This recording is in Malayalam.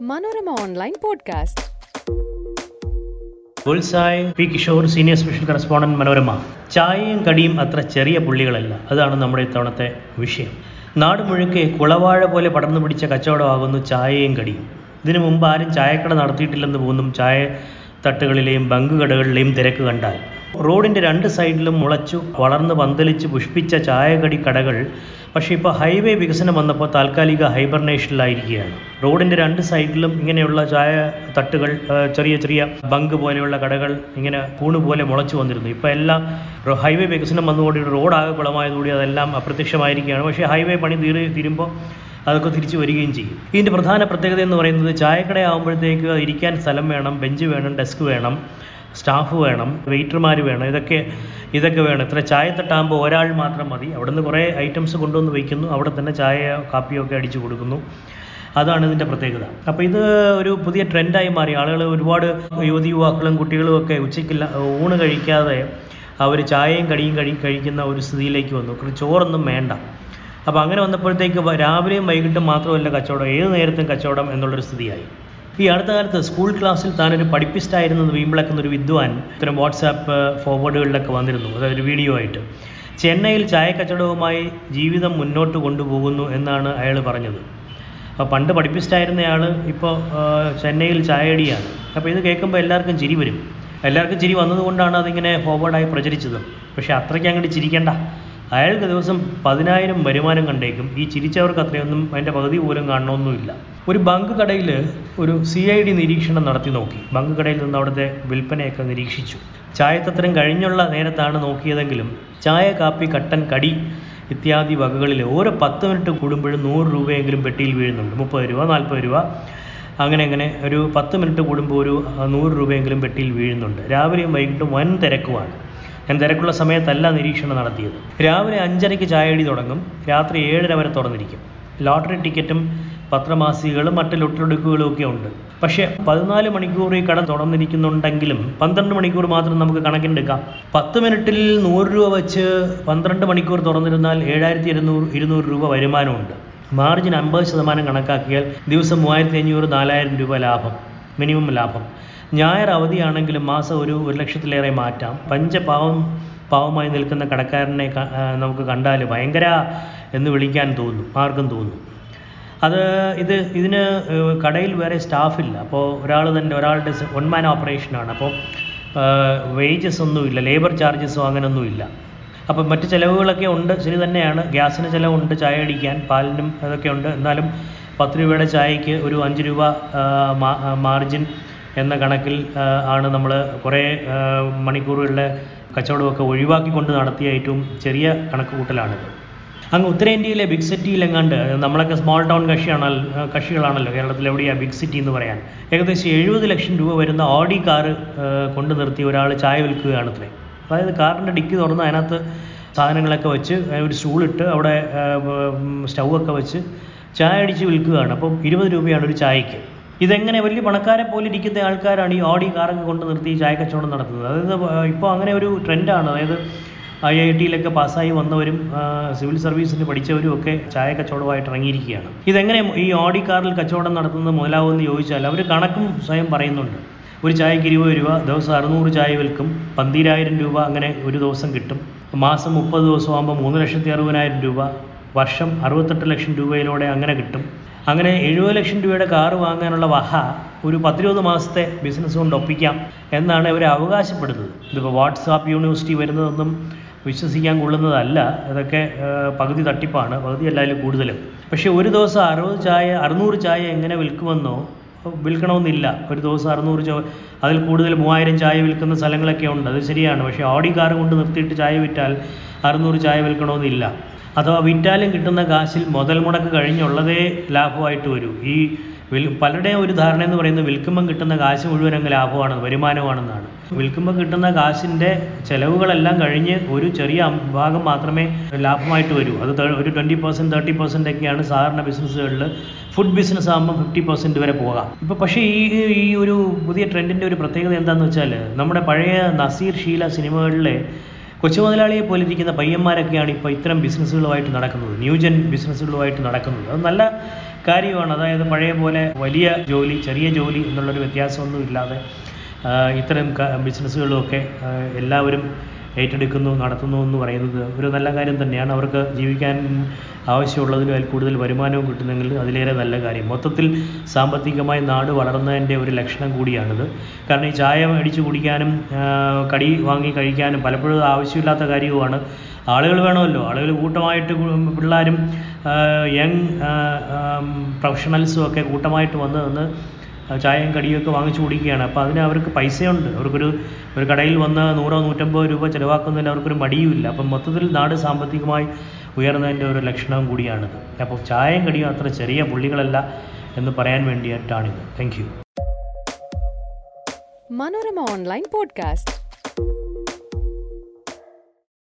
Manorama online podcast. Bullseye P Kishore senior special correspondent Manorama. ചായയും കടിയും അത്ര ചെറിയ പുള്ളികളല്ല. അതാണ് നമ്മുടെ ഇത്തവണത്തെ വിഷയം. നാട് മുഴുക്കെ കുളവാഴ പോലെ പടർന്നു പിടിച്ച കച്ചവടമാകുന്നു ചായയും കടിയും. ഇതിനു മുമ്പ് ആരും ചായക്കട നടത്തിയിട്ടില്ലെന്ന് പോകുന്നു ചായ തട്ടുകളിലെയും ബങ്ക് കടകളിലെയും തിരക്ക് കണ്ടാൽ. റോഡിന്റെ രണ്ട് സൈഡിലും മുളച്ചു വളർന്ന് പന്തലിച്ച് പുഷ്പിച്ച ചായകടി കടകൾ. പക്ഷേ ഇപ്പോൾ ഹൈവേ വികസനം വന്നപ്പോൾ താൽക്കാലിക ഹൈബർനേഷനിലായിരിക്കുകയാണ്. റോഡിന്റെ രണ്ട് സൈഡിലും ഇങ്ങനെയുള്ള ചായ തട്ടുകൾ ചെറിയ ചെറിയ ബങ്ക് പോലെയുള്ള കടകൾ ഇങ്ങനെ കൂണ് പോലെ മുളച്ചു വന്നിരുന്നു. ഇപ്പോൾ എല്ലാം ഹൈവേ വികസനം വന്നുകൂടി റോഡാകെ കുളമായതുകൂടി അതെല്ലാം അപ്രത്യക്ഷമായിരിക്കുകയാണ്. പക്ഷേ ഹൈവേ പണി തീരെ തീരുമ്പോൾ അതൊക്കെ തിരിച്ചു വരികയും ചെയ്യും. ഇതിന്റെ പ്രധാന പ്രത്യേകത എന്ന് പറയുന്നത് ചായക്കടയാകുമ്പോഴത്തേക്ക് ഇരിക്കാൻ സ്ഥലം വേണം ബെഞ്ച് വേണം ഡെസ്ക് വേണം. സ്റ്റാഫ് വേണം വെയിറ്റർമാർ വേണം ഇതൊക്കെ ഇതൊക്കെ വേണം. ഇത്ര ചായ തട്ടാകുമ്പോൾ ഒരാൾ മാത്രം മതി. അവിടെ നിന്ന് കുറേ ഐറ്റംസ് കൊണ്ടുവന്ന് വയ്ക്കുന്നു അവിടെ തന്നെ ചായ കാപ്പിയൊക്കെ അടിച്ചു കൊടുക്കുന്നു. അതാണ് ഇതിന്റെ പ്രത്യേകത. അപ്പോൾ ഇത് ഒരു പുതിയ ട്രെൻഡായി മാറി. ആളുകൾ ഒരുപാട് യുവതി യുവാക്കളും കുട്ടികളും ഒക്കെ ഉച്ചയ്ക്കില്ല ഊണ് കഴിക്കാതെ അവർ ചായയും കടിയും കഴി കഴിക്കുന്ന ഒരു സ്ഥിതിയിലേക്ക് വന്നു. ചോറൊന്നും വേണ്ട. അപ്പോൾ അങ്ങനെ വന്നപ്പോഴത്തേക്ക് രാവിലെയും വൈകിട്ടും മാത്രമല്ല കച്ചവടം. ഏത് നേരത്തും കച്ചവടം എന്നുള്ളൊരു സ്ഥിതിയായി. ഈ അടുത്ത കാലത്ത് സ്കൂൾ ക്ലാസ്സിൽ താനൊരു വീമ്പിളക്കുന്ന ഒരു വിദ്വാൻ ഇത്തരം വാട്സാപ്പ് ഫോർവേഡുകളിലൊക്കെ വന്നിരുന്നു. അതായത് വീഡിയോ ആയിട്ട്. ചെന്നൈയിൽ ചായ കച്ചവടവുമായി ജീവിതം മുന്നോട്ട് കൊണ്ടുപോകുന്നു എന്നാണ് അയാൾ പറഞ്ഞത്. അപ്പോൾ പണ്ട് പഠിപ്പിസ്റ്റായിരുന്നയാൾ ഇപ്പോൾ ചെന്നൈയിൽ ചായയടിയാണ് അപ്പോൾ ഇത് കേൾക്കുമ്പോൾ എല്ലാവർക്കും ചിരി വരും. എല്ലാവർക്കും ചിരി വന്നതുകൊണ്ടാണ് അതിങ്ങനെ ഫോർവേഡായി പ്രചരിച്ചത്. പക്ഷേ അത്രയ്ക്ക് അങ്ങോട്ട് ചിരിക്കേണ്ട. അയാൾക്ക് ദിവസം പതിനായിരം വരുമാനം കണ്ടേക്കും. ഈ ചിരിച്ചവർക്ക് അത്രയൊന്നും അതിന്റെ പകുതി പോലും കാണണമെന്നുമില്ല. ഒരു ബങ്ക് കടയിൽ ഒരു സി ഐ ഡി നിരീക്ഷണം നടത്തി നോക്കി. ബങ്ക് കടയിൽ നിന്ന് അവിടുത്തെ വിൽപ്പനയൊക്കെ നിരീക്ഷിച്ചു. ചായത്തത്രം കഴിഞ്ഞുള്ള നേരത്താണ് നോക്കിയതെങ്കിലും ചായ കാപ്പി കട്ടൻ കടി ഇത്യാദി വകകളിൽ ഓരോ പത്ത് മിനിറ്റ് കൂടുമ്പോഴും നൂറ് രൂപയെങ്കിലും പെട്ടിയിൽ വീഴുന്നുണ്ട്. മുപ്പത് രൂപ നാൽപ്പത് രൂപ അങ്ങനെ അങ്ങനെ ഒരു പത്ത് മിനിറ്റ് കൂടുമ്പോൾ ഒരു നൂറ് രൂപയെങ്കിലും പെട്ടിയിൽ വീഴുന്നുണ്ട്. രാവിലെയും വൈകിട്ടും വൻ തിരക്കുമാണ്. ഞാൻ തിരക്കുള്ള സമയത്തല്ല നിരീക്ഷണം നടത്തിയത്. രാവിലെ അഞ്ചരയ്ക്ക് ചായടി തുടങ്ങും. രാത്രി ഏഴര വരെ തുറന്നിരിക്കും. ലോട്ടറി ടിക്കറ്റും പത്രമാസികകളും മറ്റ് ലൊട്ടൊടുക്കുകളും ഒക്കെ ഉണ്ട്. പക്ഷേ പതിനാല് മണിക്കൂർ ഈ കട തുറന്നിരിക്കുന്നുണ്ടെങ്കിലും പന്ത്രണ്ട് മണിക്കൂർ മാത്രം നമുക്ക് കണക്കിനെടുക്കാം. പത്ത് മിനിറ്റിൽ നൂറ് രൂപ വെച്ച് പന്ത്രണ്ട് മണിക്കൂർ തുറന്നിരുന്നാൽ ഏഴായിരത്തി ഇരുന്നൂറ് ഇരുന്നൂറ് രൂപ വരുമാനമുണ്ട്. മാർജിൻ അമ്പത് ശതമാനം കണക്കാക്കിയാൽ ദിവസം മൂവായിരത്തി അഞ്ഞൂറ് നാലായിരം രൂപ ലാഭം മിനിമം ലാഭം. ഞായർ അവധിയാണെങ്കിലും മാസം ഒരു ഒരു ലക്ഷത്തിലേറെ മാറ്റാം. പഞ്ചപാവം പാവമായി നിൽക്കുന്ന കടക്കാരനെ നമുക്ക് കണ്ടാൽ ഭയങ്കര എന്ന് വിളിക്കാൻ തോന്നും ആർക്കും തോന്നും. അത് ഇത് ഇതിന് കടയിൽ വേറെ സ്റ്റാഫില്ല. അപ്പോൾ ഒരാൾ തന്നെ ഒരാളുടെ വൺ മാൻ ഓപ്പറേഷനാണ് അപ്പോൾ വേജസ് ഒന്നുമില്ല ലേബർ ചാർജസോ അങ്ങനെയൊന്നുമില്ല അപ്പം മറ്റ് ചിലവുകളൊക്കെ ഉണ്ട് ശരി തന്നെയാണ്. ഗ്യാസിന് ചിലവുണ്ട് ചായ അടിക്കാൻ പാലിനും അതൊക്കെ ഉണ്ട്. എന്നാലും പത്ത് രൂപയുടെ ചായക്ക് ഒരു അഞ്ച് രൂപ മാർജിൻ എന്ന കണക്കിൽ ആണ് നമ്മൾ കുറേ മണിക്കൂറുകളുടെ കച്ചവടമൊക്കെ ഒഴിവാക്കിക്കൊണ്ട് നടത്തിയ ഏറ്റവും ചെറിയ കണക്ക് കൂട്ടലാണിത് അങ്ങ് ഉത്തരേന്ത്യയിലെ ബിഗ് സിറ്റിയിലെങ്ങാണ്ട് നമ്മളൊക്കെ സ്മോൾ ടൗൺ കക്ഷിയാണല്ലോ കക്ഷികളാണല്ലോ കേരളത്തിൽ എവിടെയാണ് ബിഗ് സിറ്റി എന്ന് പറയാൻ. ഏകദേശം എഴുപത് ലക്ഷം രൂപ വരുന്ന ഓഡി കാറ് കൊണ്ട് നിർത്തി ഒരാൾ ചായ വിൽക്കുകയാണ് അത്രേ. അതായത് കാറിന്റെ ഡിക്കി തുറന്ന് അതിനകത്ത് സാധനങ്ങളൊക്കെ വെച്ച് ഒരു സ്റ്റൂളിട്ട് അവിടെ സ്റ്റൗ ഒക്കെ വെച്ച് ചായ അടിച്ച് വിൽക്കുകയാണ്. അപ്പം ഇരുപത് രൂപയാണ് ഒരു ചായക്ക് ഇതെങ്ങനെ വലിയ പണക്കാരെ പോലെ ഇരിക്കുന്ന ആൾക്കാരാണ് ഈ ഓഡി കാറൊക്കെ കൊണ്ട് നിർത്തി ചായ കച്ചവടം നടത്തുന്നത്. അതായത് ഇപ്പോൾ അങ്ങനെ ഒരു ട്രെൻഡാണ്. അതായത് ഐ ഐ ടിയിലൊക്കെ പാസ്സായി വന്നവരും സിവിൽ സർവീസിന് പഠിച്ചവരും ഒക്കെ ചായ കച്ചവടമായിട്ട് ഇറങ്ങിയിരിക്കുകയാണ്. ഇതെങ്ങനെ ഈ ഓഡി കാറിൽ കച്ചവടം നടത്തുന്നത് മുതലാവുമെന്ന് ചോദിച്ചാൽ അവർ കണക്കും സ്വയം പറയുന്നുണ്ട്. ഒരു ചായക്ക് ഇരുപത് രൂപ ദിവസം അറുന്നൂറ് ചായ വിൽക്കും. പന്തിരായിരം രൂപ അങ്ങനെ ഒരു ദിവസം കിട്ടും. മാസം മുപ്പത് ദിവസം ആകുമ്പോൾ മൂന്ന് ലക്ഷത്തി അറുപതിനായിരം രൂപ. വർഷം അറുപത്തെട്ട് ലക്ഷം രൂപയിലൂടെ അങ്ങനെ കിട്ടും. അങ്ങനെ എഴുപത് ലക്ഷം രൂപയുടെ കാറ് വാങ്ങാനുള്ള വഹ ഒരു പത്തിരുപത് മാസത്തെ ബിസിനസ് കൊണ്ട് ഒപ്പിക്കാം എന്നാണ് ഇവർ അവകാശപ്പെടുന്നത്. ഇതിപ്പോൾ വാട്സാപ്പ് യൂണിവേഴ്സിറ്റി വരുന്നതൊന്നും വിശ്വസിക്കാൻ കൊള്ളുന്നതല്ല. ഇതൊക്കെ പകുതി തട്ടിപ്പാണ്. പകുതി എല്ലാവരും കൂടുതലും. പക്ഷേ ഒരു ദിവസം അറുപത് ചായ അറുന്നൂറ് ചായ എങ്ങനെ വിൽക്കുമെന്നോ വിൽക്കണമെന്നില്ല. ഒരു ദിവസം അറുന്നൂറ് ചോ അതിൽ കൂടുതൽ മൂവായിരം ചായ വിൽക്കുന്ന സ്ഥലങ്ങളൊക്കെ ഉണ്ട്. അത് ശരിയാണ്. പക്ഷേ ഓഡി കാർ കൊണ്ട് നിർത്തിയിട്ട് ചായ വിറ്റാൽ അറുന്നൂറ് ചായ വിൽക്കണമെന്നില്ല. അഥവാ വിറ്റാലും കിട്ടുന്ന കാശിൽ മുതൽ മുടക്ക് കഴിഞ്ഞുള്ളതേ ലാഭമായിട്ട് വരൂ. ഈ വിൽ പലരുടെയും ഒരു ധാരണ എന്ന് പറയുന്നത് വിൽക്കുമ്പം കിട്ടുന്ന കാശ് മുഴുവൻ അങ്ങ് ലാഭമാണ് വരുമാനമാണെന്നാണ്. വിൽക്കുമ്പോൾ കിട്ടുന്ന കാശിന്റെ ചിലവുകളെല്ലാം കഴിഞ്ഞ് ഒരു ചെറിയ ഭാഗം മാത്രമേ ലാഭമായിട്ട് വരൂ. അത് ഒരു ട്വന്റി പെർസെന്റ് തേർട്ടി പെർസെന്റ് ഒക്കെയാണ് സാധാരണ ബിസിനസ്സുകളിൽ ഫുഡ് ബിസിനസ് ആകുമ്പോൾ ഫിഫ്റ്റി പെർസെന്റ് വരെ പോകാം. ഇപ്പോൾ പക്ഷേ ഈ ഈ ഒരു പുതിയ ട്രെൻഡിന്റെ ഒരു പ്രത്യേകത എന്താണെന്ന് വെച്ചാൽ നമ്മുടെ പഴയ നസീർ ഷീല സിനിമകളിലെ കൊച്ചു മുതലാളിയെ പോലെ ഇരിക്കുന്ന പയ്യന്മാരൊക്കെയാണ് ഇപ്പോൾ ഇത്തരം ബിസിനസ്സുകളുമായിട്ട് നടക്കുന്നത്. ന്യൂജൻ ബിസിനസ്സുകളുമായിട്ട് നടക്കുന്നത്. അത് നല്ല കാര്യമാണ്. അതായത് പഴയ പോലെ വലിയ ജോലി ചെറിയ ജോലി എന്നുള്ളൊരു വ്യത്യാസമൊന്നും ഇല്ലാതെ ഇത്തരം ബിസിനസ്സുകളൊക്കെ എല്ലാവരും ഏറ്റെടുക്കുന്നു നടത്തുന്നു എന്ന് പറയുന്നത് ഒരു നല്ല കാര്യം തന്നെയാണ്. അവർക്ക് ജീവിക്കാൻ ആവശ്യമുള്ളതിലും അതിൽ കൂടുതൽ വരുമാനവും കിട്ടുന്നെങ്കിൽ അതിലേറെ നല്ല കാര്യം. മൊത്തത്തിൽ സാമ്പത്തികമായി നാട് വളർന്നതിന്റെ ഒരു ലക്ഷണം കൂടിയാണിത്. കാരണം ഈ ചായ അടിച്ചു കുടിക്കാനും കടി വാങ്ങി കഴിക്കാനും പലപ്പോഴും ആവശ്യമില്ലാത്ത കാര്യവുമാണ്. ആളുകൾ വേണമല്ലോ. ആളുകൾ കൂട്ടമായിട്ട് പിള്ളേരും യങ് പ്രൊഫഷണൽസും ഒക്കെ കൂട്ടമായിട്ട് വന്ന് നിന്ന് ചായയും കടിയൊക്കെ വാങ്ങിച്ചു കുടിക്കുകയാണ്. അപ്പോൾ അതിന് അവർക്ക് പൈസയുണ്ട്. അവർക്കൊരു ഒരു കടയിൽ വന്ന് നൂറോ നൂറ്റമ്പതോ രൂപ ചിലവാക്കുന്നതിൽ അവർക്കൊരു മടിയുമില്ല. അപ്പം മൊത്തത്തിൽ നാട് സാമ്പത്തികമായി ഉയർന്നതിന്റെ ഒരു ലക്ഷണം കൂടിയാണിത്. അപ്പോൾ ചായയും കടിയും അത്ര ചെറിയ പുള്ളികളല്ല എന്ന് പറയാൻ വേണ്ടിയിട്ടാണിത്. Thank you Manorama online Podcast.